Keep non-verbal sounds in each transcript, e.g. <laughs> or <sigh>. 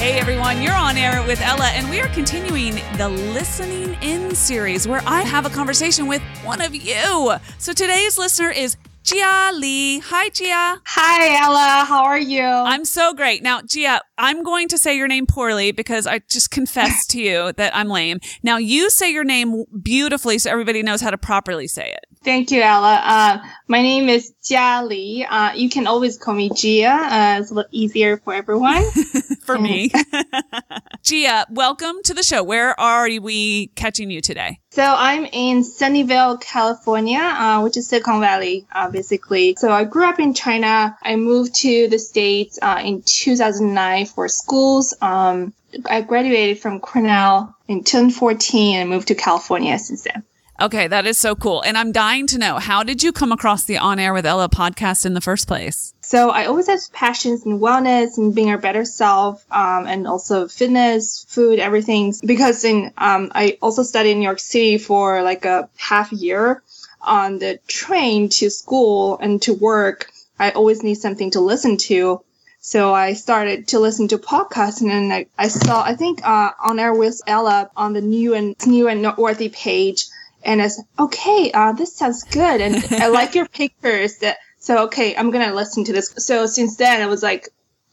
Hey everyone, you're on air with Ella, and we are continuing the Listening In series where I have a conversation with one of you. So today's listener is Jia Li. Hi, Jia. Hi, Ella. How are you? I'm so great. Now, Jia, I'm going to say your name poorly because I just confessed to you that I'm lame. Now, you say your name beautifully so everybody knows how to properly say it. Thank you, Ella. Uh, my name is Jia Li. Uh, you can always call me Jia. Uh, it's a little easier for everyone. <laughs> for me. <laughs> Jia, welcome to the show. Where are we catching you today? So I'm in Sunnyvale, California, uh, which is Silicon Valley, uh, basically. So I grew up in China. I moved to the States uh, in 2009 for schools. Um, I graduated from Cornell in 2014 and moved to California since then. Okay, that is so cool. And I'm dying to know how did you come across the On Air with Ella podcast in the first place? So I always had passions in wellness and being our better self, um, and also fitness, food, everything. Because in um, I also studied in New York City for like a half year on the train to school and to work. I always need something to listen to. So I started to listen to podcasts and then I, I saw, I think, uh, on air with Ella on the new and new and noteworthy page and I said, okay, uh, this sounds good. And I <laughs> like your pictures that, so okay, I'm going to listen to this. So since then it was like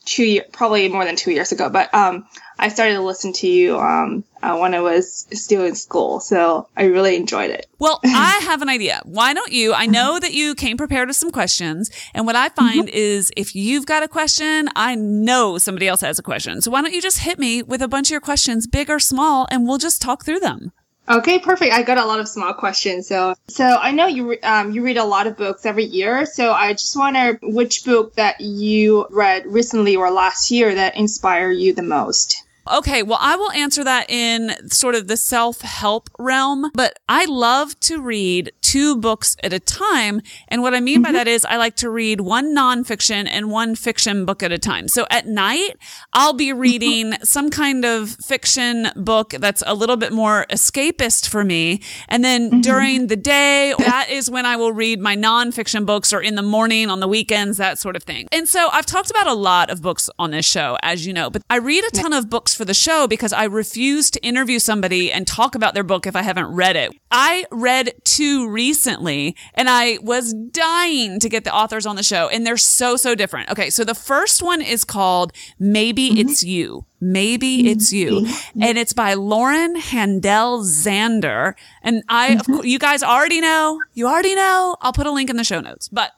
two years, probably more than two years ago, but, um, I started to listen to you, um, uh, when I was still in school. So I really enjoyed it. Well, <laughs> I have an idea. Why don't you? I know that you came prepared with some questions. And what I find mm-hmm. is if you've got a question, I know somebody else has a question. So why don't you just hit me with a bunch of your questions, big or small, and we'll just talk through them. Okay, perfect. I got a lot of small questions. So, so I know you re- um, you read a lot of books every year. So I just wonder which book that you read recently or last year that inspired you the most. Okay, well, I will answer that in sort of the self help realm, but I love to read two books at a time. And what I mean mm-hmm. by that is I like to read one nonfiction and one fiction book at a time. So at night, I'll be mm-hmm. reading some kind of fiction book that's a little bit more escapist for me. And then mm-hmm. during the day, that is when I will read my nonfiction books or in the morning, on the weekends, that sort of thing. And so I've talked about a lot of books on this show, as you know, but I read a ton of books for the show because I refuse to interview somebody and talk about their book if I haven't read it. I read two recently and I was dying to get the authors on the show and they're so, so different. Okay. So the first one is called Maybe mm-hmm. It's You. Maybe mm-hmm. it's you. Mm-hmm. And it's by Lauren Handel Zander. And I, of mm-hmm. course, you guys already know, you already know. I'll put a link in the show notes, but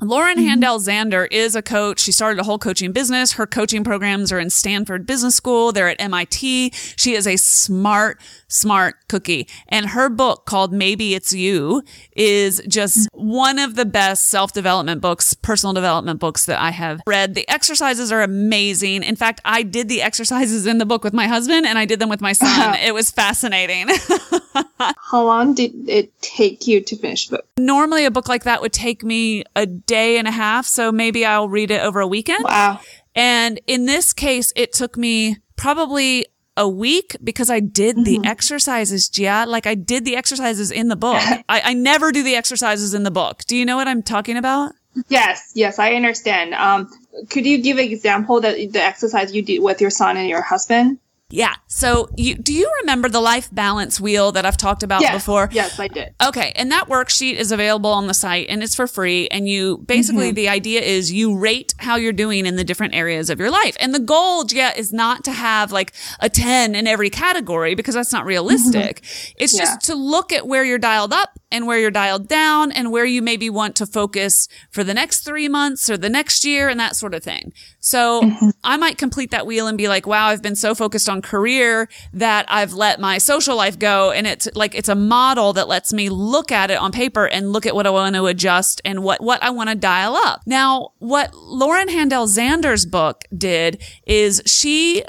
Lauren mm-hmm. Handel Zander is a coach. She started a whole coaching business. Her coaching programs are in Stanford Business School. They're at MIT. She is a smart, smart cookie. And her book called Maybe It's You is just one of the best self-development books, personal development books that I have read. The exercises are amazing. In fact, I did the exercises in the book with my husband and I did them with my son. <laughs> it was fascinating. <laughs> How long did it take you to finish the book? Normally a book like that would take me a day and a half. So maybe I'll read it over a weekend. Wow. And in this case, it took me probably a week because I did the mm-hmm. exercises, Jia. Like I did the exercises in the book. <laughs> I, I never do the exercises in the book. Do you know what I'm talking about? Yes, yes, I understand. Um, could you give an example that the exercise you did with your son and your husband? Yeah. So you, do you remember the life balance wheel that I've talked about yes, before? Yes, I did. Okay. And that worksheet is available on the site and it's for free. And you basically, mm-hmm. the idea is you rate how you're doing in the different areas of your life. And the goal, yeah, is not to have like a 10 in every category because that's not realistic. Mm-hmm. It's yeah. just to look at where you're dialed up and where you're dialed down and where you maybe want to focus for the next three months or the next year and that sort of thing. So mm-hmm. I might complete that wheel and be like, wow, I've been so focused on career that I've let my social life go. And it's like, it's a model that lets me look at it on paper and look at what I want to adjust and what, what I want to dial up. Now, what Lauren Handel Zander's book did is she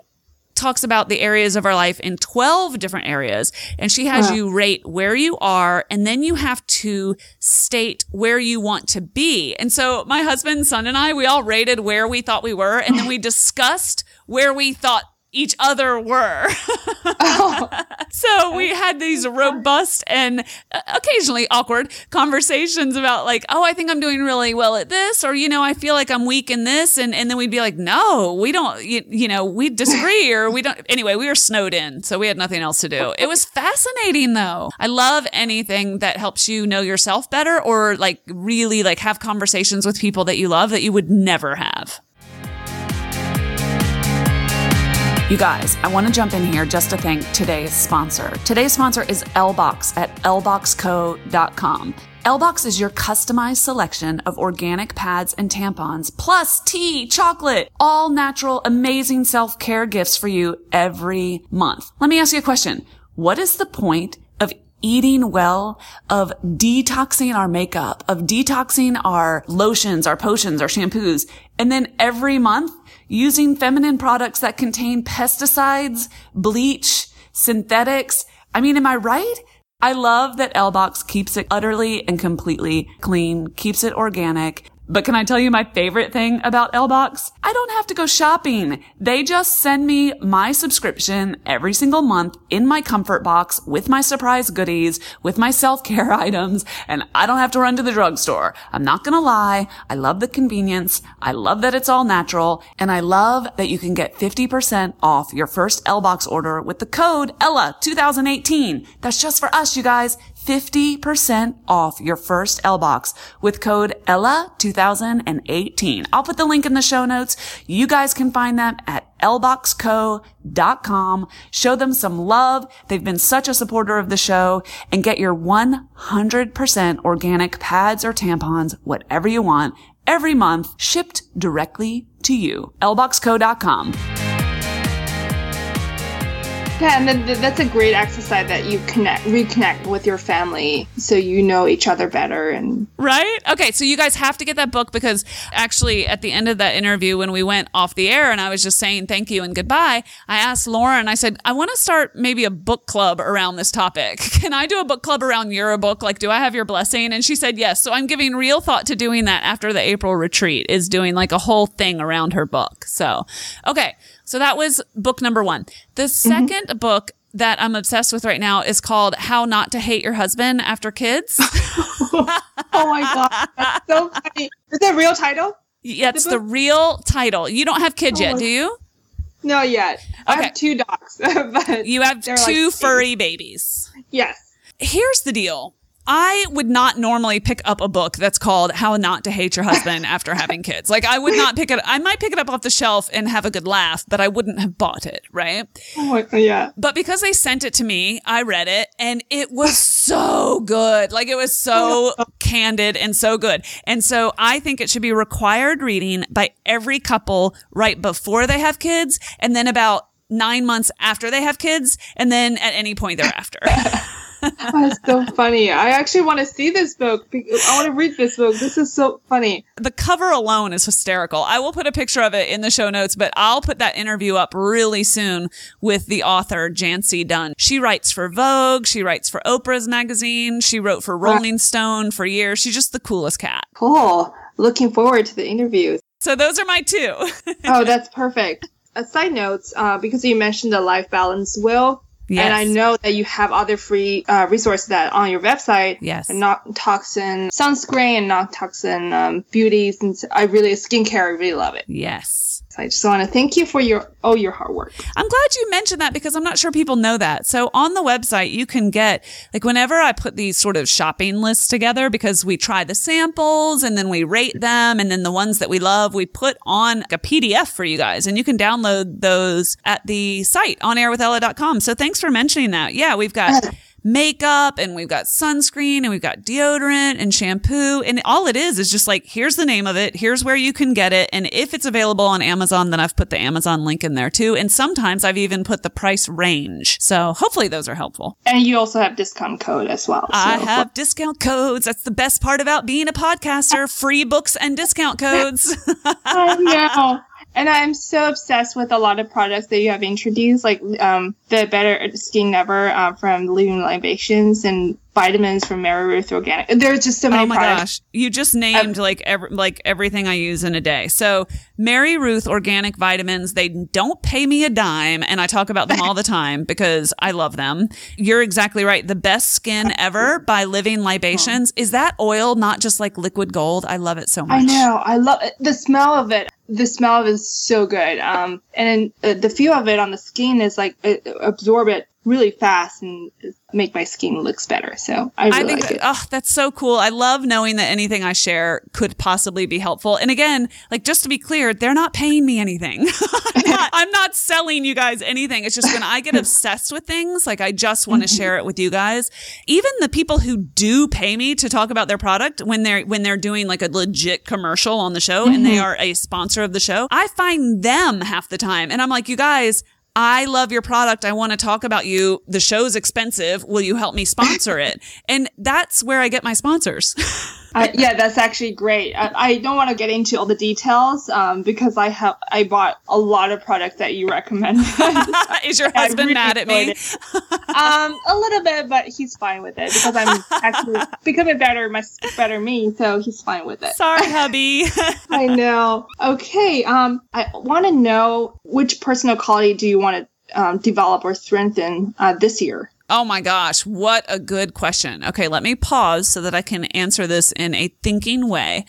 talks about the areas of our life in 12 different areas. And she has you rate where you are and then you have to state where you want to be. And so my husband, son and I, we all rated where we thought we were and then we discussed where we thought each other were. oh. <laughs> so we had these robust and uh, occasionally awkward conversations about like, oh, I think I'm doing really well at this, or, you know, I feel like I'm weak in this. And, and then we'd be like, no, we don't, you, you know, we disagree or we don't. Anyway, we were snowed in. So we had nothing else to do. It was fascinating though. I love anything that helps you know yourself better or like really like have conversations with people that you love that you would never have. You guys, I want to jump in here just to thank today's sponsor. Today's sponsor is LBox at lboxco.com. LBox is your customized selection of organic pads and tampons, plus tea, chocolate, all natural, amazing self-care gifts for you every month. Let me ask you a question. What is the point of eating well, of detoxing our makeup, of detoxing our lotions, our potions, our shampoos, and then every month using feminine products that contain pesticides, bleach, synthetics. I mean, am I right? I love that LBox keeps it utterly and completely clean, keeps it organic, but can I tell you my favorite thing about LBox? I don't have to go shopping. They just send me my subscription every single month in my comfort box with my surprise goodies, with my self-care <laughs> items, and I don't have to run to the drugstore. I'm not gonna lie. I love the convenience. I love that it's all natural, and I love that you can get 50% off your first LBox order with the code ELLA 2018. That's just for us, you guys. 50% off your first L box with code ELLA2018. I'll put the link in the show notes. You guys can find them at lboxco.com. Show them some love. They've been such a supporter of the show and get your 100% organic pads or tampons, whatever you want, every month shipped directly to you. lboxco.com. Yeah, and that's a great exercise that you connect, reconnect with your family, so you know each other better. And right, okay. So you guys have to get that book because actually, at the end of that interview, when we went off the air, and I was just saying thank you and goodbye, I asked Lauren. I said, I want to start maybe a book club around this topic. <laughs> Can I do a book club around your book? Like, do I have your blessing? And she said yes. So I'm giving real thought to doing that after the April retreat. Is doing like a whole thing around her book. So okay. So that was book number one. The 2nd mm-hmm. book that I'm obsessed with right now is called How Not to Hate Your Husband After Kids. <laughs> oh my God. That's so funny. Is that real title? Yeah, it's the, the, real title. You don't have kids oh yet, do you? No, yet. Okay. I have two dogs. <laughs> but you have two like furry babies. Yes. Here's the deal. I would not normally pick up a book that's called How Not to Hate Your Husband <laughs> After Having Kids. Like I would not pick it. I might pick it up off the shelf and have a good laugh, but I wouldn't have bought it, right? Oh, yeah. But because they sent it to me, I read it and it was so good. Like it was so oh, candid and so good. And so I think it should be required reading by every couple right before they have kids and then about nine months after they have kids and then at any point thereafter. <laughs> That's so funny. I actually want to see this book. I want to read this book. This is so funny. The cover alone is hysterical. I will put a picture of it in the show notes, but I'll put that interview up really soon with the author, Jancee Dunn. She writes for Vogue. She writes for Oprah's magazine. She wrote for Rolling Stone for years. She's just the coolest cat. Cool. Looking forward to the interviews. So those are my two. oh, that's perfect. A side note, uh, because you mentioned the life balance wheel, Yes. And I know that you have other free uh, resources that on your website. Yes. Not toxin sunscreen and not toxin um, beauties. And I really, skincare, I really love it. Yes. So I just want to thank you for your all your hard work. I'm glad you mentioned that because I'm not sure people know that. So on the website, you can get like whenever I put these sort of shopping lists together because we try the samples and then we rate them and then the ones that we love we put on a PDF for you guys and you can download those at the site on onairwithella.com. So thanks for mentioning that. Yeah, we've got uh, makeup and we've got sunscreen and we've got deodorant and shampoo. And all it is is just like, here's the name of it. Here's where you can get it. And if it's available on Amazon, then I've put the Amazon link in there too. And sometimes I've even put the price range. So hopefully those are helpful. And you also have discount code as well. So. I have discount codes. That's the best part about being a podcaster. Free books and discount codes. <laughs> I know. And I'm so obsessed with a lot of products that you have introduced, like um, the Best Skin Ever uh, from Living Libations and vitamins from Mary Ruth Organic. There's just so many. Oh my products. gosh, you just named like every, like everything I use in a day. So Mary Ruth Organic Vitamins, they don't pay me a dime, and I talk about them all the <laughs> time because I love them. You're exactly right. The best skin ever by Living Libations. Is that oil not just like liquid gold? I love it so much. I know. I love it. the smell of it. The smell of it is so good. Um, and uh, the feel of it on the skin is like it, absorb it really fast and make my skin looks better. So I really I think like that, oh, that's so cool. I love knowing that anything I share could possibly be helpful. And again, like just to be clear, they're not paying me anything. <laughs> I'm, not, I'm not selling you guys anything. It's just when I get obsessed with things, like I just want to mm-hmm. share it with you guys. Even the people who do pay me to talk about their product when they're when they're doing like a legit commercial on the show and they mm-hmm. are a sponsor of the show, I find them half the time and I'm like, you guys, I love your product. I want to talk about you. The show's expensive. Will you help me sponsor it? <laughs> And that's where I get my sponsors. <laughs> I, yeah, that's actually great. I, I don't want to get into all the details um, because I have I bought a lot of products that you recommend. <laughs> Is your husband really mad at me? um, a little bit, but he's fine with it because I'm actually becoming better, my, better me. So he's fine with it. Sorry, <laughs> hubby. <laughs> I know. Okay. Um, I want to know which personal quality do you want to um, develop or strengthen uh, this year? Oh my gosh, what a good question. Okay, let me pause so that I can answer this in a thinking way.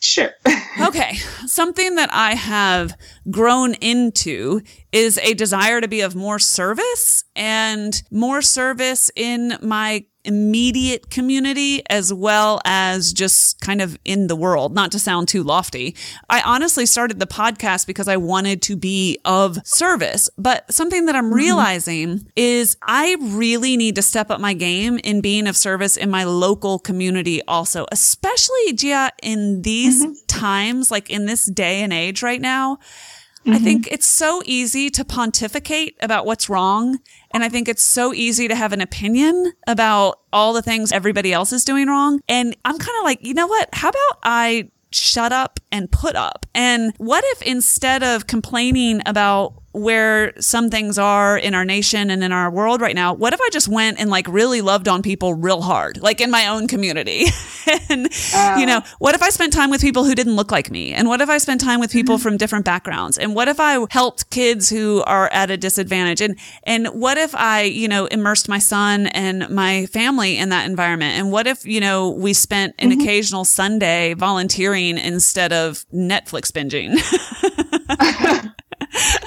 Sure. <laughs> Okay, something that I have grown into is a desire to be of more service and more service in my immediate community as well as just kind of in the world, not to sound too lofty. I honestly started the podcast because I wanted to be of service, but something that I'm mm-hmm. realizing is I really need to step up my game in being of service in my local community also, especially Jia in these mm-hmm. times, like in this day and age right now. I mm-hmm. think it's so easy to pontificate about what's wrong. And I think it's so easy to have an opinion about all the things everybody else is doing wrong. And I'm kind of like, you know what? How about I shut up and put up? And what if instead of complaining about where some things are in our nation and in our world right now, what if I just went and like really loved on people real hard, like in my own community? <laughs> and, you know, uh. what if I spent time with people who didn't look like me? And what if I spent time with people mm-hmm. from different backgrounds? And what if I helped kids who are at a disadvantage? And, and what if I, you know, immersed my son and my family in that environment? And what if, you know, we spent an mm-hmm. occasional Sunday volunteering instead of Netflix binging? <laughs> <laughs>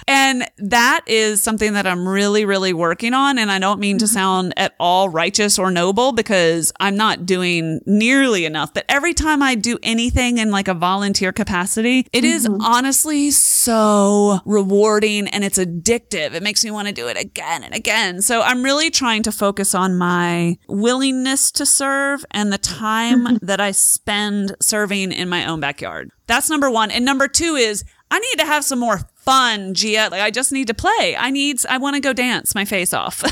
And that is something that I'm really, really working on. And I don't mean to mm-hmm. sound at all righteous or noble because I'm not doing nearly enough. But every time I do anything in like a volunteer capacity, it is mm-hmm. honestly so rewarding and it's addictive. It makes me want to do it again and again. So I'm really trying to focus on my willingness to serve and the time mm-hmm. that I spend serving in my own backyard. That's number one. And number two is I need to have some more fun, Jia. Like I just need to play. I need, I want to go dance my face off.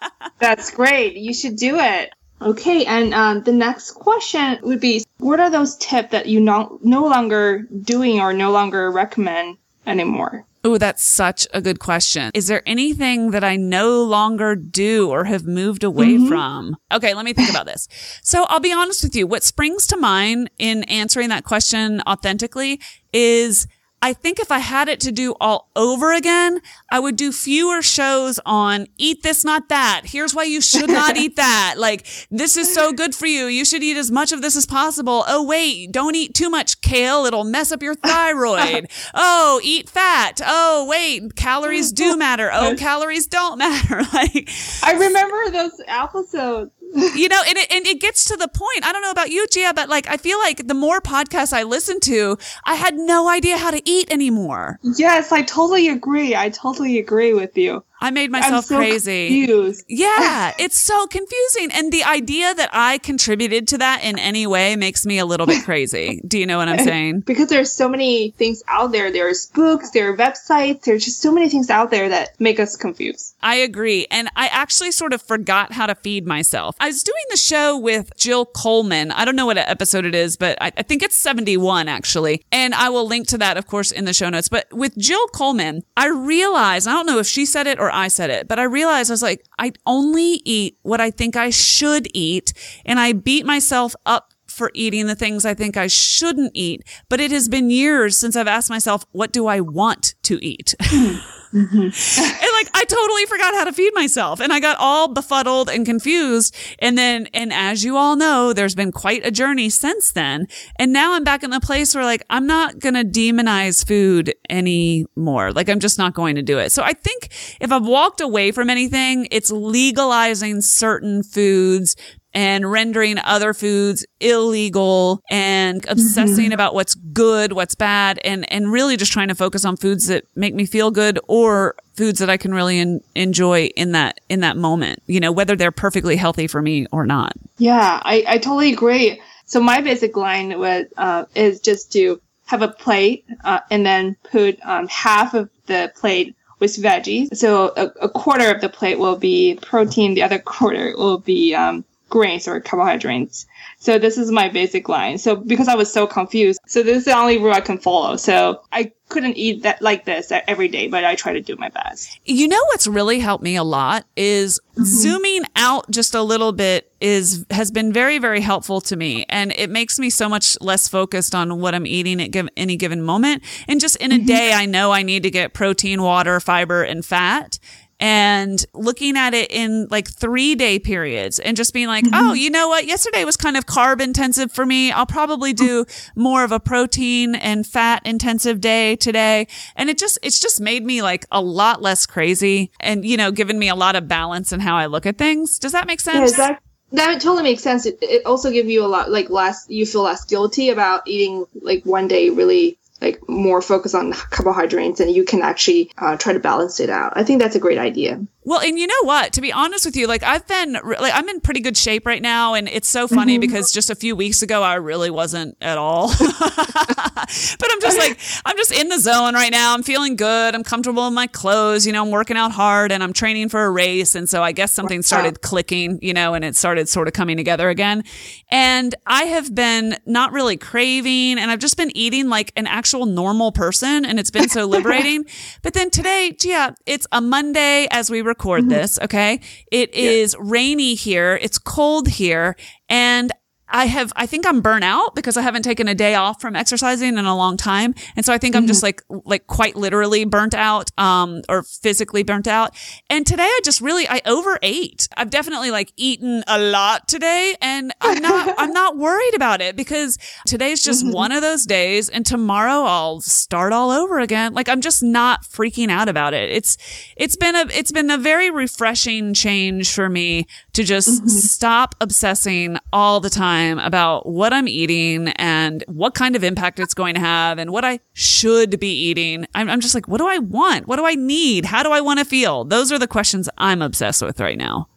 <laughs> That's great. You should do it. Okay, and um, the next question would be: What are those tips that you no no longer doing or no longer recommend anymore? Oh, that's such a good question. Is there anything that I no longer do or have moved away from? Okay, let me think about this. So I'll be honest with you. What springs to mind in answering that question authentically is I think if I had it to do all over again, I would do fewer shows on eat this, not that. Here's why you should not eat <laughs> that. Like, this is so good for you. You should eat as much of this as possible. Oh, wait, don't eat too much kale. It'll mess up your thyroid. <laughs> oh, eat fat. Oh, wait, calories do <laughs> matter. Oh, calories don't matter. Like, I remember those episodes. You know, and it, and it gets to the point. I don't know about you, Jia, but like, I feel like the more podcasts I listen to, I had no idea how to eat anymore. Yes, I totally agree. I totally agree with you. I made myself so crazy. confused. Yeah, <laughs> it's so confusing. And the idea that I contributed to that in any way makes me a little bit crazy. <laughs> Do you know what I'm saying? because there's so many things out there. There's books, there are websites, there's just so many things out there that make us confused. I agree. And I actually sort of forgot how to feed myself. I was doing the show with Jill Coleman. I don't know what episode it is, but I, I think it's 71 actually. And I will link to that, of course, in the show notes. But with Jill Coleman, I realized, I don't know if she said it or I said it, but I realized I was like, I only eat what I think I should eat. And I beat myself up for eating the things I think I shouldn't eat. But it has been years since I've asked myself, what do I want to eat? Hmm. <laughs> Mm-hmm. <laughs> and like I totally forgot how to feed myself and I got all befuddled and confused. And then, and as you all know, there's been quite a journey since then. And now I'm back in the place where like, I'm not going to demonize food anymore. Like I'm just not going to do it. So I think if I've walked away from anything, it's legalizing certain foods and rendering other foods illegal and obsessing mm-hmm. about what's good, what's bad, and, and really just trying to focus on foods that make me feel good or foods that I can really in, enjoy in that, in that moment, you know, whether they're perfectly healthy for me or not. Yeah, I, I totally agree. So my basic line was, uh, is just to have a plate, uh, and then put, um, half of the plate with veggies. So a, a, quarter of the plate will be protein, the other <laughs> quarter will be um, grains or carbohydrates. So this is my basic line. So because I was so confused, so this is the only rule I can follow. So I couldn't eat that like this every day, but I try to do my best. You know what's really helped me a lot is mm-hmm. zooming out just a little bit is has been very very helpful to me and it makes me so much less focused on what I'm eating at give, any given moment and just in a mm-hmm. day I know I need to get protein, water, fiber and fat and looking at it in like three day periods and just being like, mm-hmm. oh, you know what? Yesterday was kind of carb intensive for me. I'll probably do more of a protein and fat intensive day today. And it just, it's just made me like a lot less crazy and, you know, given me a lot of balance in how I look at things. Does that make sense? Yeah, that totally makes sense. It, it also gives you a lot, like less, you feel less guilty about eating like one day really like more focus on carbohydrates and you can actually uh, try to balance it out. I think that's a great idea. Well, and you know what? To be honest with you, like I've been, like I'm in pretty good shape right now, and it's so funny mm-hmm. because just a few weeks ago I really wasn't at all. <laughs> but I'm just like I'm just in the zone right now. I'm feeling good. I'm comfortable in my clothes. You know, I'm working out hard, and I'm training for a race, and so I guess something started clicking. You know, and it started sort of coming together again. And I have been not really craving, and I've just been eating like an actual normal person, and it's been so <laughs> liberating. but then today, yeah, it's a Monday as we record mm-hmm. this. Okay. It is yeah. rainy here. It's cold here. And I have, I think I'm burnt out because I haven't taken a day off from exercising in a long time. And so I think mm-hmm. I'm just mm-hmm. like, like quite literally burnt out, um, or physically burnt out. And today I just really, I overate. I've definitely like eaten a lot today and I'm not, <laughs> I'm not worried about it because today's just mm-hmm. one of those days and tomorrow I'll start all over again. Like I'm just not freaking out about it. It's, it's been a, it's been a very refreshing change for me to just mm-hmm. stop obsessing all the time time about what I'm eating and what kind of impact it's going to have and what I should be eating. I'm, I'm just like, what do I want? What do I need? How do I want to feel? Those are the questions I'm obsessed with right now.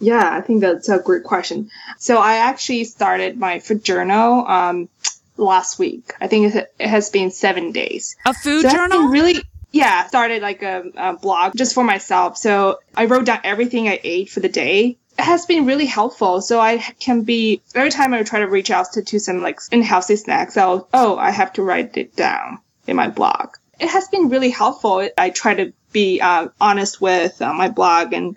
Yeah, I think that's a great question. So I actually started my food journal um, last week. I think it has been seven days. A food so journal? Really? Yeah, started like a, a blog just for myself. So I wrote down everything I ate for the day has been really helpful. So I can be every time I try to reach out to, to some like unhealthy snacks, I'll oh I have to write it down in my blog. It has been really helpful. I try to be uh, honest with uh, my blog and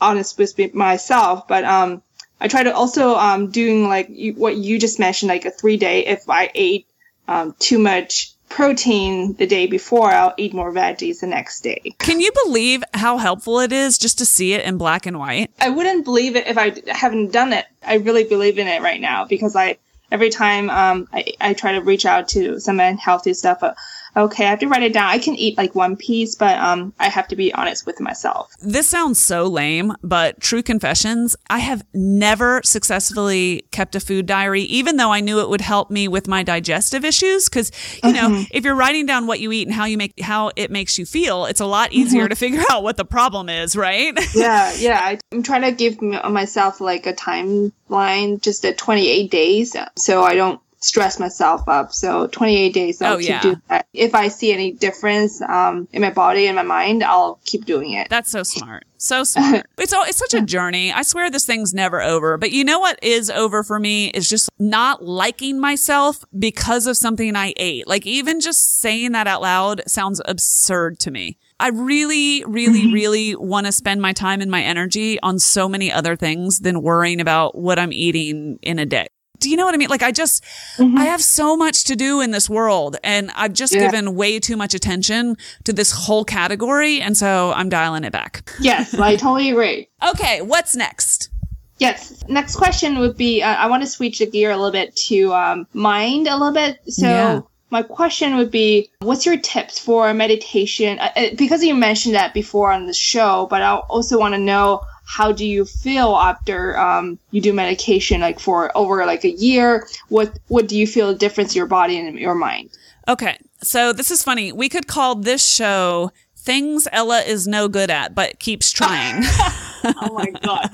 honest with myself, but um, I try to also um doing like you, what you just mentioned, like a three day. If I ate um, too much protein the day before, I'll eat more veggies the next day. Can you believe how helpful it is just to see it in black and white? I wouldn't believe it if I haven't done it. I really believe in it right now because I every time um, I, I try to reach out to some unhealthy stuff, uh, okay, I have to write it down. I can eat like one piece, but um, I have to be honest with myself. This sounds so lame, but true confessions, I have never successfully kept a food diary, even though I knew it would help me with my digestive issues. Cause, you know, Mm-hmm. if you're writing down what you eat and how you make, how it makes you feel, it's a lot easier Mm-hmm. to figure out what the problem is, right? <laughs> yeah, yeah. I, I'm trying to give myself like a timeline, just at 28 days, so I don't stress myself up. So 28 days, I'll Oh, keep yeah. doing that. If I see any difference um, in my body and my mind, I'll keep doing it. That's so smart. So smart. <laughs> It's all, it's such a journey. I swear this thing's never over. But you know what is over for me is just not liking myself because of something I ate. Like even just saying that out loud sounds absurd to me. I really, really, really want to spend my time and my energy on so many other things than worrying about what I'm eating in a day. Do you know what I mean? Like I just, I have so much to do in this world and I've just Yeah. given way too much attention to this whole category. And so I'm dialing it back. yes, I <laughs> totally agree. Okay. What's next? Yes. Next question would be uh, I want to switch the gear a little bit to um, mind a little bit. So, Yeah. my question would be what's your tips for meditation? Uh, uh, because you mentioned that before on the show, but I also want to know how do you feel after um, you do medication like for over like a year what what do you feel the difference in your body and your mind Okay. So this is funny. We could call this show Things Ella is No Good At, but keeps trying. <laughs> oh my god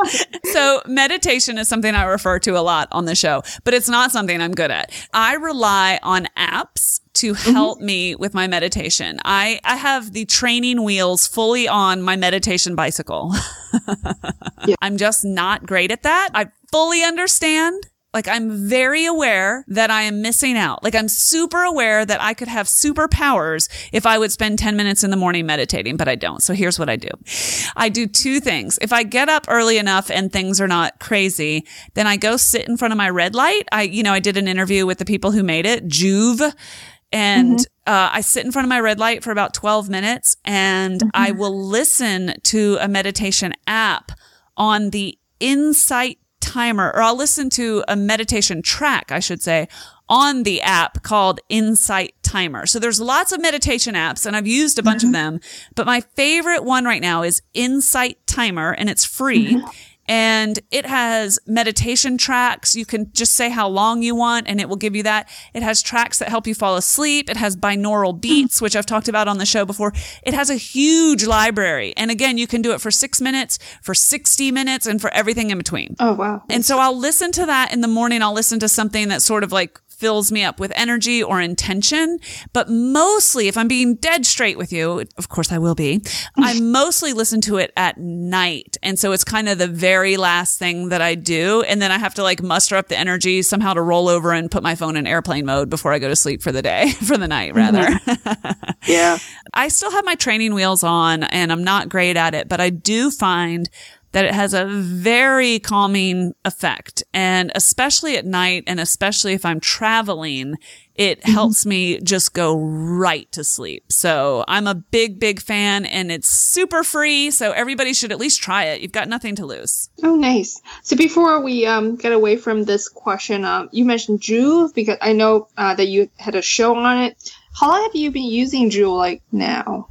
<laughs> so meditation is something I refer to a lot on the show, but it's not something I'm good at. I rely on apps to mm-hmm. help me with my meditation. I, I have the training wheels fully on my meditation bicycle. <laughs> I'm just not great at that. I fully understand. Like I'm very aware that I am missing out. Like I'm super aware that I could have superpowers if I would spend 10 minutes in the morning meditating, but I don't. So here's what I do. I do two things. If I get up early enough and things are not crazy, then I go sit in front of my red light. I, you know, I did an interview with the people who made it, Joovv, and uh, I sit in front of my red light for about 12 minutes and I will listen to a meditation app on the Insight timer, or I'll listen to a meditation track, I should say, on the app called Insight Timer. So there's lots of meditation apps and I've used a bunch of mm-hmm. them, but my favorite one right now is Insight Timer and it's free. Mm-hmm. And it has meditation tracks. You can just say how long you want and it will give you that. It has tracks that help you fall asleep. It has binaural beats, which I've talked about on the show before. It has a huge library. And again, you can do it for six minutes, for 60 minutes, and for everything in between. oh wow And so I'll listen to that in the morning. I'll listen to something that sort of like fills me up with energy or intention. But mostly, if I'm being dead straight with you, of course I will be, I <laughs> mostly listen to it at night. And so it's kind of the very last thing that I do. And then I have to like muster up the energy somehow to roll over and put my phone in airplane mode before I go to sleep for the day, <laughs> for the night mm-hmm. rather. yeah <laughs> I still have my training wheels on and I'm not great at it, but I do find that it has a very calming effect. And especially at night and especially if I'm traveling, it helps me just go right to sleep. So I'm a big, big fan and it's super free. So everybody should at least try it. You've got nothing to lose. Oh, nice. So before we um, get away from this question, um, you mentioned Juul because I know uh, that you had a show on it. How long have you been using Juul like now?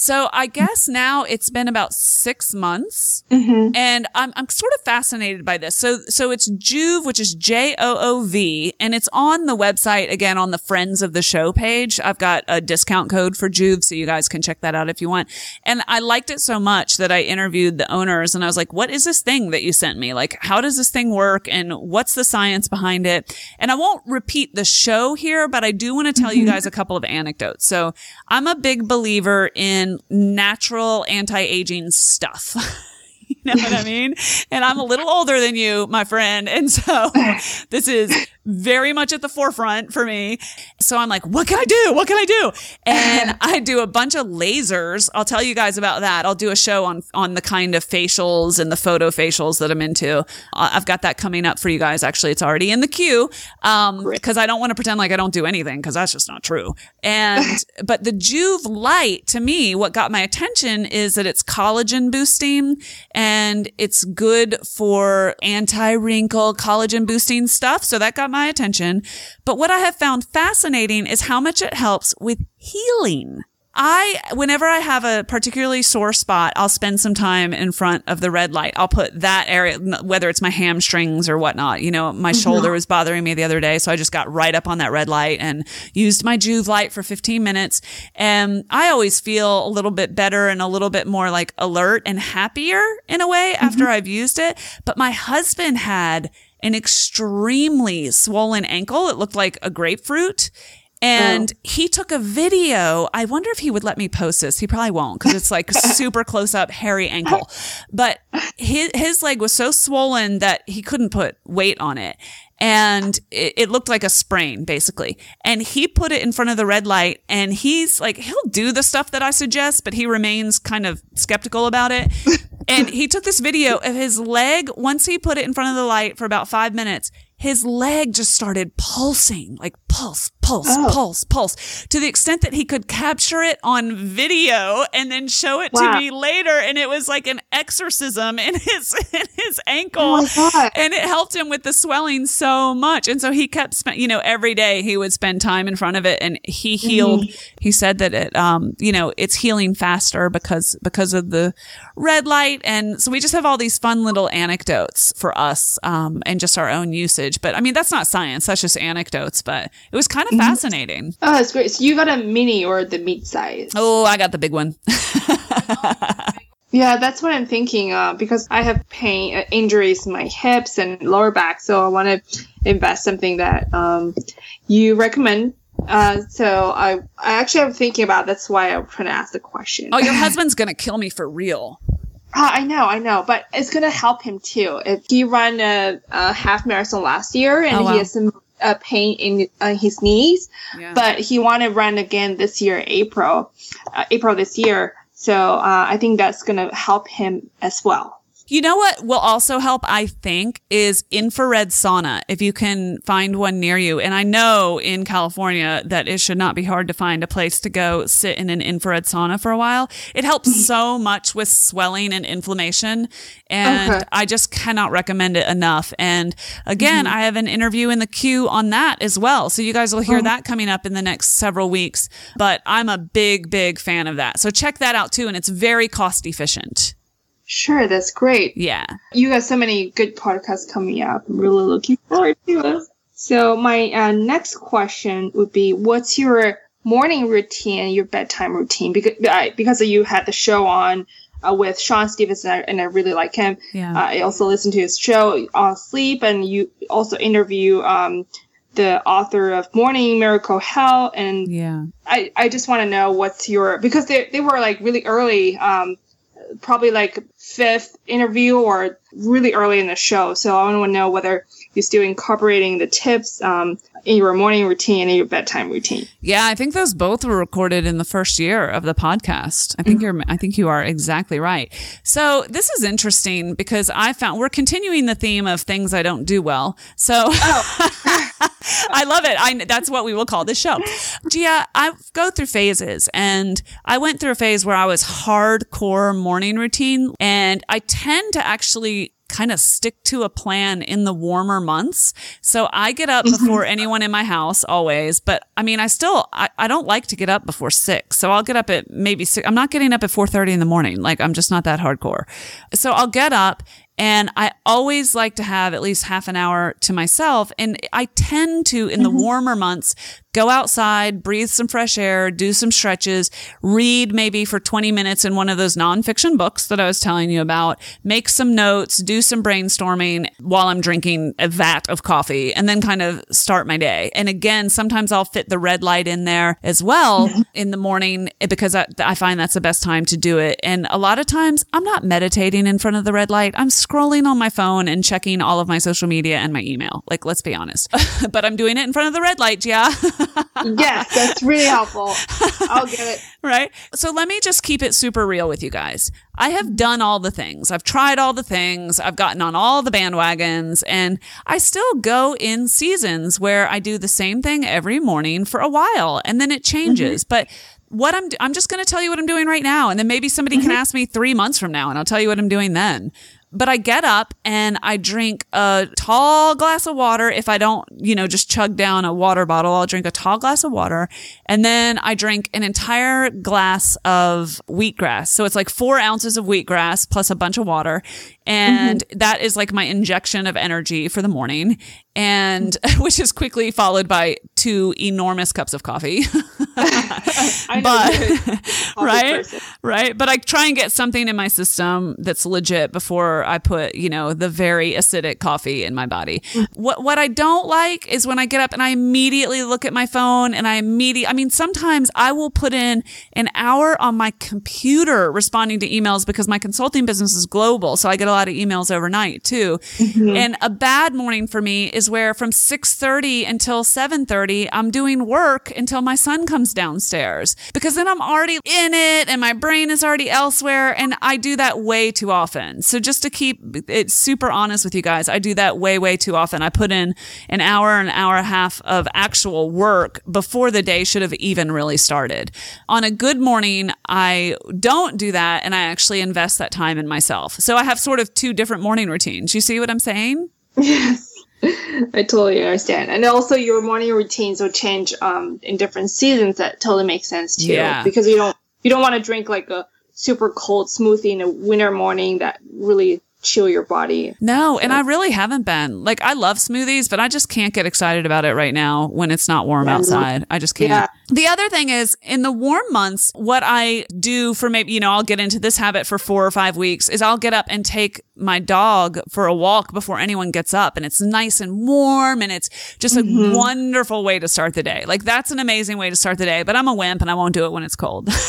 So I guess now it's been about six months. Mm-hmm. And I'm, I'm sort of fascinated by this. So, so it's Joovv, which is J-O-O-V, and it's on the website again on the Friends of the Show page. I've got a discount code for Joovv. so you guys can check that out if you want. And I liked it so much that I interviewed the owners and I was like, what is this thing that you sent me? Like, how does this thing work? And what's the science behind it? And I won't repeat the show here, but I do want to tell you guys a couple of anecdotes. So I'm a big believer in natural anti-aging stuff. <laughs> You <laughs> know what I mean? And I'm a little older than you, my friend. And so <laughs> this is very much at the forefront for me. So I'm like, what can I do? What can I do? And <laughs> I do a bunch of lasers. I'll tell you guys about that. I'll do a show on, on the kind of facials and the photo facials that I'm into. Uh, I've got that coming up for you guys. Actually, it's already in the queue. Um, cause I don't want to pretend like I don't do anything cause that's just not true. And, but the Joovv light to me, what got my attention is that it's collagen boosting and and it's good for anti-wrinkle collagen boosting stuff. So that got my attention. But what I have found fascinating is how much it helps with healing. I, whenever I have a particularly sore spot, I'll spend some time in front of the red light. I'll put that area, whether it's my hamstrings or whatnot. You know, my mm-hmm. shoulder was bothering me the other day. So I just got right up on that red light and used my Joovv light for 15 minutes. And I always feel a little bit better and a little bit more like alert and happier in a way mm-hmm. after I've used it. But my husband had an extremely swollen ankle. It looked like a grapefruit. And oh. he took a video. I wonder if he would let me post this. He probably won't because it's like <laughs> super close up, hairy ankle. But his, his leg was so swollen that he couldn't put weight on it. And it, it looked like a sprain, basically. And he put it in front of the red light and he's like, he'll do the stuff that I suggest, but he remains kind of skeptical about it. <laughs> and he took this video of his leg. Once he put it in front of the light for about five minutes, his leg just started pulsing, like pulse, pulse, oh. pulse, pulse, to the extent that he could capture it on video and then show it wow. to me later. And it was like an exorcism in <laughs> his in his ankle, oh and it helped him with the swelling so much. And so he kept, spent, you know, every day he would spend time in front of it, and he healed. Mm-hmm. He said that it, um, you know, it's healing faster because because of the red light, and so we just have all these fun little anecdotes for us, um, and just our own usage usage. But I mean, that's not science. That's just anecdotes. But it was kind of mm-hmm. fascinating. Oh, that's great. So you got a mini or the meat size? Oh, I got the big one. <laughs> Yeah, that's what I'm thinking. Uh, because I have pain uh, injuries in my hips and lower back, so I want to invest something that um, you recommend. Uh, so I, I actually am thinking about. That's why I'm trying to ask the question. Oh, your <laughs> husband's gonna kill me for real. Uh, I know, I know, but it's gonna help him too. If he ran a, a half marathon last year and oh, wow. he has some uh, pain in uh, his knees, yeah. but he want to run again this year, April, uh, April this year. So uh, I think that's gonna help him as well. You know what will also help, I think, is infrared sauna if you can find one near you. And I know in California that it should not be hard to find a place to go sit in an infrared sauna for a while. It helps so much with swelling and inflammation. And okay. I just cannot recommend it enough. And again, mm-hmm. I have an interview in the queue on that as well. So you guys will hear oh. that coming up in the next several weeks. But I'm a big, big fan of that. So check that out too. And it's very cost efficient. Sure, that's great. Yeah. You got so many good podcasts coming up. I'm really looking forward to it. So my uh, next question would be, what's your morning routine, your bedtime routine? Because uh, because you had the show on uh, with Shawn Stevenson, and I, and I really like him. Yeah. Uh, I also listen to his show on sleep, and you also interview um, the author of Morning Miracle Hal, and yeah, I I just want to know what's your because they they were like really early. Um, probably like fifth interview or really early in the show. So I want to know whether you're still incorporating the tips um, in your morning routine and your bedtime routine. Yeah, I think those both were recorded in the first year of the podcast. I think mm-hmm. you're I think you are exactly right. So this is interesting because I found we're continuing the theme of things I don't do well. So oh. <laughs> <laughs> I love it. I that's what we will call this show. Jia, I go through phases and I went through a phase where I was hardcore morning routine and I tend to actually kind of stick to a plan in the warmer months. So I get up mm-hmm. before anyone in my house always, but I mean, I still, I, I don't like to get up before six. So I'll get up at maybe six. I'm not getting up at 4.30 in the morning. Like I'm just not that hardcore. So I'll get up and I always like to have at least half an hour to myself. And I tend to, in the mm-hmm. warmer months, go outside, breathe some fresh air, do some stretches, read maybe for 20 minutes in one of those nonfiction books that I was telling you about, make some notes, do some brainstorming while I'm drinking a vat of coffee and then kind of start my day. And again, sometimes I'll fit the red light in there as well mm-hmm. in the morning because I, I, find that's the best time to do it. And a lot of times I'm not meditating in front of the red light. I'm scrolling on my phone and checking all of my social media and my email. Like, let's be honest, <laughs> but I'm doing it in front of the red light. Yeah. <laughs> yes, that's really helpful. I'll get it. <laughs> Right. So let me just keep it super real with you guys. I have done all the things. I've tried all the things. I've gotten on all the bandwagons and I still go in seasons where I do the same thing every morning for a while and then it changes. Mm-hmm. But what I'm I'm just going to tell you what I'm doing right now and then maybe somebody can ask me 3 months from now and I'll tell you what I'm doing then. But I get up and I drink a tall glass of water. If I don't, you know, just chug down a water bottle, I'll drink a tall glass of water. And then I drink an entire glass of wheatgrass. So it's like four ounces of wheatgrass plus a bunch of water. And mm-hmm. that is like my injection of energy for the morning. And <laughs> which is quickly followed by two enormous cups of coffee. <laughs> <laughs> But right person. right? But i try and get something in my system that's legit before i put you know the very acidic coffee in my body. What what i don't like is when i get up and i immediately look at my phone and i immediately i mean sometimes i will put in an hour on my computer responding to emails because my consulting business is global so i get a lot of emails overnight too. And a bad morning for me is where from 6:30 until 7:30 I'm doing work until my son comes downstairs because then I'm already in it and my brain is already elsewhere and I do that way too often. So just to keep it super honest with you guys, I do that way way too often. I put in an hour an hour and a half of actual work before the day should have even really started. On a good morning, I don't do that and I actually invest that time in myself. So I have sort of two different morning routines. You see what I'm saying? Yes. <laughs> I totally understand. And also your morning routines will change um in different seasons that totally makes sense too. Yeah. Because you don't you don't want to drink like a super cold smoothie in a winter morning that really chill your body. No, and I really haven't been. Like, I love smoothies, but I just can't get excited about it right now when it's not warm outside. I just can't. Yeah. The other thing is, in the warm months, what I do for maybe, you know, I'll get into this habit for four or five weeks is I'll get up and take my dog for a walk before anyone gets up. And it's nice and warm and it's just a mm-hmm. wonderful way to start the day. Like, that's an amazing way to start the day, but I'm a wimp and I won't do it when it's cold. <laughs>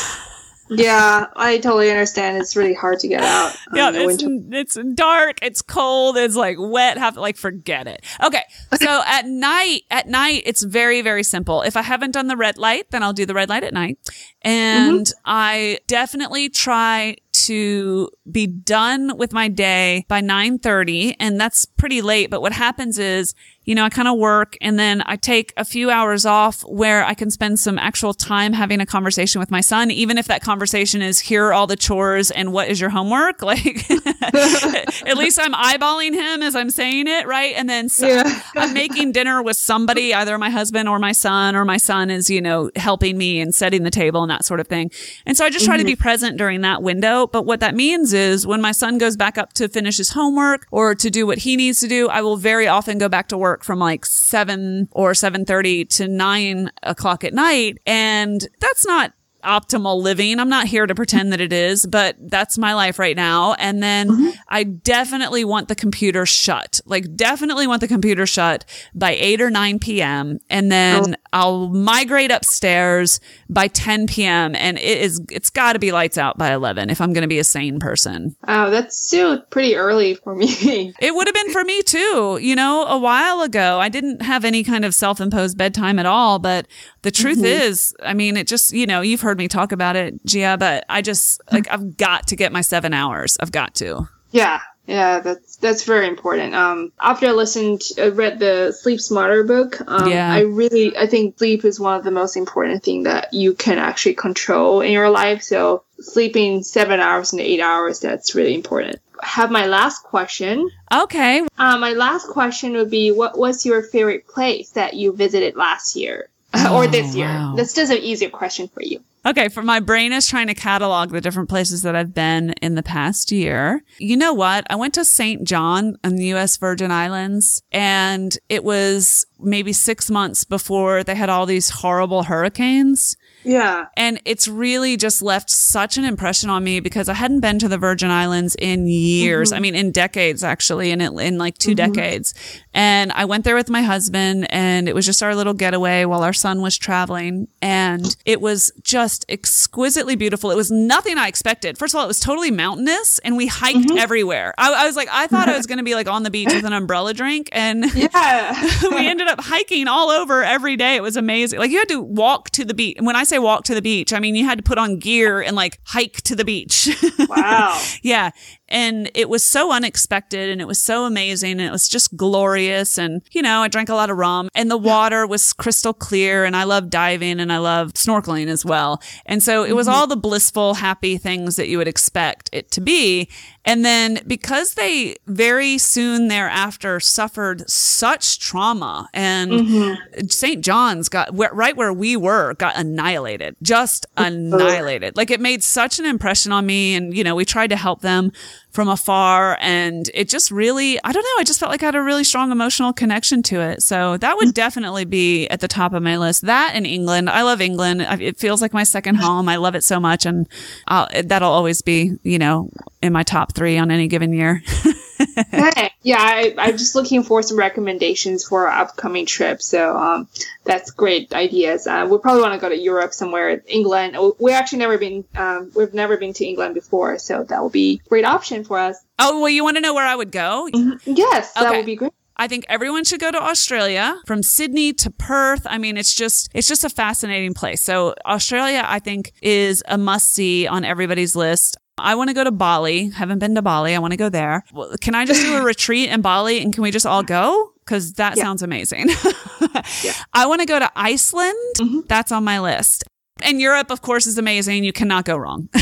Yeah, I totally understand. It's really hard to get out. um, <laughs> Yeah, it's, it's dark, it's cold, it's like wet, have like forget it. Okay. So at night, at night, it's very, very simple. If I haven't done the red light, then I'll do the red light at night. And I definitely try to be done with my day by 9:30 and that's pretty late but what happens is you know I kind of work and then I take a few hours off where I can spend some actual time having a conversation with my son even if that conversation is here are all the chores and what is your homework? <laughs> Like at least I'm eyeballing him as I'm saying it right? And then so Yeah. <laughs> I'm making dinner with somebody either my husband or my son or my son is you know helping me and setting the table and that sort of thing. And so I just try to mm-hmm. be present during that window. But what that means is when my son goes back up to finish his homework or to do what he needs to do, I will very often go back to work from like seven or 7.30 to nine o'clock at night. And that's not optimal living. I'm not here to pretend that it is, but that's my life right now. And then mm-hmm. I definitely want the computer shut, like definitely want the computer shut by 8 or 9 p.m. And then oh. I'll migrate upstairs by 10 p.m. and it is, it's got to be lights out by 11 if I'm going to be a sane person. Oh, that's still pretty early for me. <laughs> It would have been for me too. You know, a while ago, I didn't have any kind of self imposed bedtime at all. But the truth is, I mean, it just, you know, you've heard me talk about it, Jia, but I just, like, I've got to get my seven hours. I've got to. yeah, yeah, that's that's very important. Um, after I listened, I read the Sleep Smarter book. Um, Yeah. I really, I think sleep is one of the most important thing that you can actually control in your life. So sleeping seven hours and eight hours, that's really important. I have my last question. Okay. Uh, my last question would be, what was your favorite place that you visited last year <laughs> or this oh, year? wow. That's just an easier question for you. Okay, for my brain is trying to catalog the different places that I've been in the past year. You know what? I went to St. John in the US Virgin Islands and it was maybe six months before they had all these horrible hurricanes. Yeah. And it's really just left such an impression on me because I hadn't been to the Virgin Islands in years. Mm-hmm. I mean, in decades, actually, in, in like 2 mm-hmm. decades. And I went there with my husband and it was just our little getaway while our son was traveling. And it was just exquisitely beautiful. It was nothing I expected. First of all, it was totally mountainous and we hiked mm-hmm. everywhere. I, I was like, I thought I was <laughs> going to be like on the beach with an umbrella drink and <laughs> Yeah. we ended up hiking all over every day. It was amazing. Like you had to walk to the beach. When I say walk to the beach, I mean you had to put on gear and like hike to the beach. <laughs> wow. yeah. And it was so unexpected and it was so amazing and it was just glorious. And, you know, I drank a lot of rum and the water was crystal clear and I love diving and I love snorkeling as well. And so it was mm-hmm. all the blissful, happy things that you would expect it to be. And then because they very soon thereafter suffered such trauma and mm-hmm. St. John's got right where we were got annihilated, just annihilated. Like it made such an impression on me. And, you know, we tried to help them from afar and it just really, I don't know. I just felt like I had a really strong emotional connection to it. So that would mm. definitely be at the top of my list. That in England. I love England. It feels like my second mm. home. I love it so much. And I'll, that'll always be, you know, in my top three on any given year. <laughs> Okay. Yeah, I, I'm just looking for some recommendations for our upcoming trip. So um, that's great ideas. Uh, we probably want to go to Europe somewhere, England. We've actually never been. Um, we've never been to England before, so that will be a great option for us. oh, well, you want to know where I would go? Yes, that would be great. I think everyone should go to Australia from Sydney to Perth. I mean, it's just, it's just a fascinating place. So Australia, I think is a must see on everybody's list. I want to go to Bali. Haven't been to Bali. I want to go there. Well, Can I just do a <laughs> retreat in Bali and can we just all go? Cause that Yeah. sounds amazing. <laughs> I want to go to Iceland. Mm-hmm. That's on my list. And Europe, of course, is amazing. You cannot go wrong. <laughs>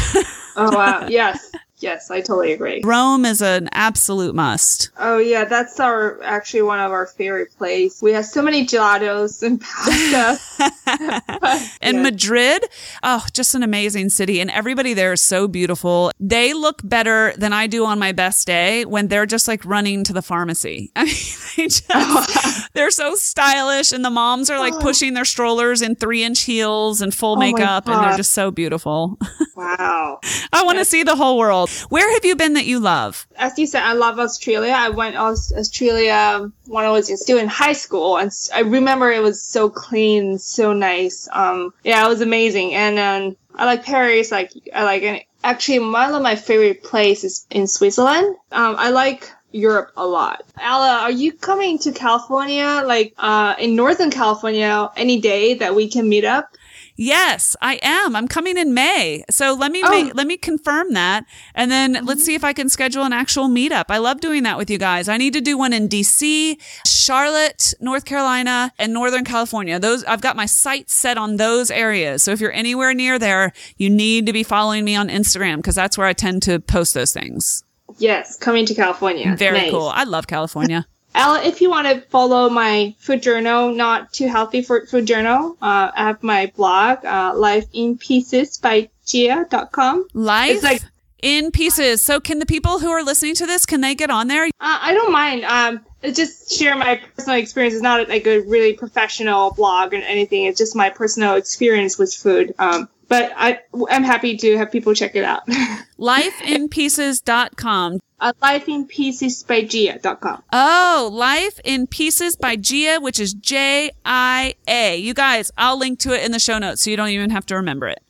Oh wow. yes. Yes, I totally agree. Rome is an absolute must. Oh yeah, that's our actually one of our favorite places. We have so many gelatos and pasta. <laughs> And Yeah. Madrid, oh, just an amazing city. And everybody there is so beautiful. They look better than I do on my best day when they're just like running to the pharmacy. <laughs> I mean, they just, <laughs> they're so stylish. And the moms are like oh. pushing their strollers in three inch heels and full Oh makeup. And they're just so beautiful. wow. I want to see the whole world. Where have you been that you love? as you said, I love Australia. I went Aus- Australia when I was still in high school, and I remember it was so clean, so nice. Um, yeah, it was amazing. And um, I like Paris. Like I like, and actually, one of my favorite places in Switzerland. Um, I like. Europe a lot. Ella, are you coming to California, like uh, in Northern California, any day that we can meet up? Yes, I am. I'm coming in May. So let me Oh. make, let me confirm that and then mm-hmm. let's see if I can schedule an actual meetup. I love doing that with you guys. I need to do one in DC, Charlotte, North Carolina, and Northern California. Those I've got my sights set on those areas. So if you're anywhere near there, you need to be following me on Instagram because that's where I tend to post those things. Yes, coming to California. Very Nice. cool. I love California. Ella, if you want to follow my food journal, not too healthy for food journal, uh, I have my blog, uh, Life in Pieces by Jia.com. Life It's like- in pieces. So can the people who are listening to this, can they get on there? Uh, I don't mind. Um, just share my personal experience. It's not like a really professional blog or anything. It's just my personal experience with food. Um, but I, I'm happy to have people check it out. <laughs> Lifeinpieces.com. uh, Life in Pieces by Jia.com. Oh, Life in Pieces by Jia, which is J I A. You guys, I'll link to it in the show notes so you don't even have to remember it.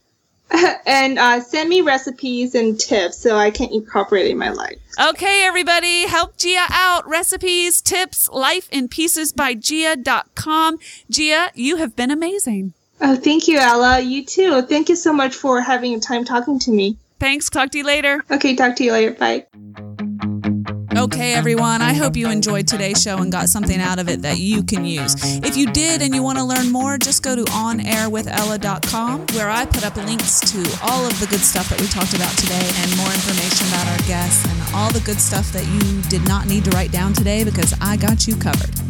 <laughs> and uh, send me recipes and tips so I can incorporate it in my life. Okay, everybody, help Jia out. Recipes, tips, Life in Pieces by Jia.com. Jia, you have been amazing. Oh, thank you, Ella. You too. Thank you so much for having time talking to me. Thanks. Talk to you later. Okay, talk to you later. Bye. Okay, everyone. I hope you enjoyed today's show and got something out of it that you can use. If you did and you want to learn more, just go to onairwithella.com where I put up links to all of the good stuff that we talked about today and more information about our guests and all the good stuff that you did not need to write down today because I got you covered.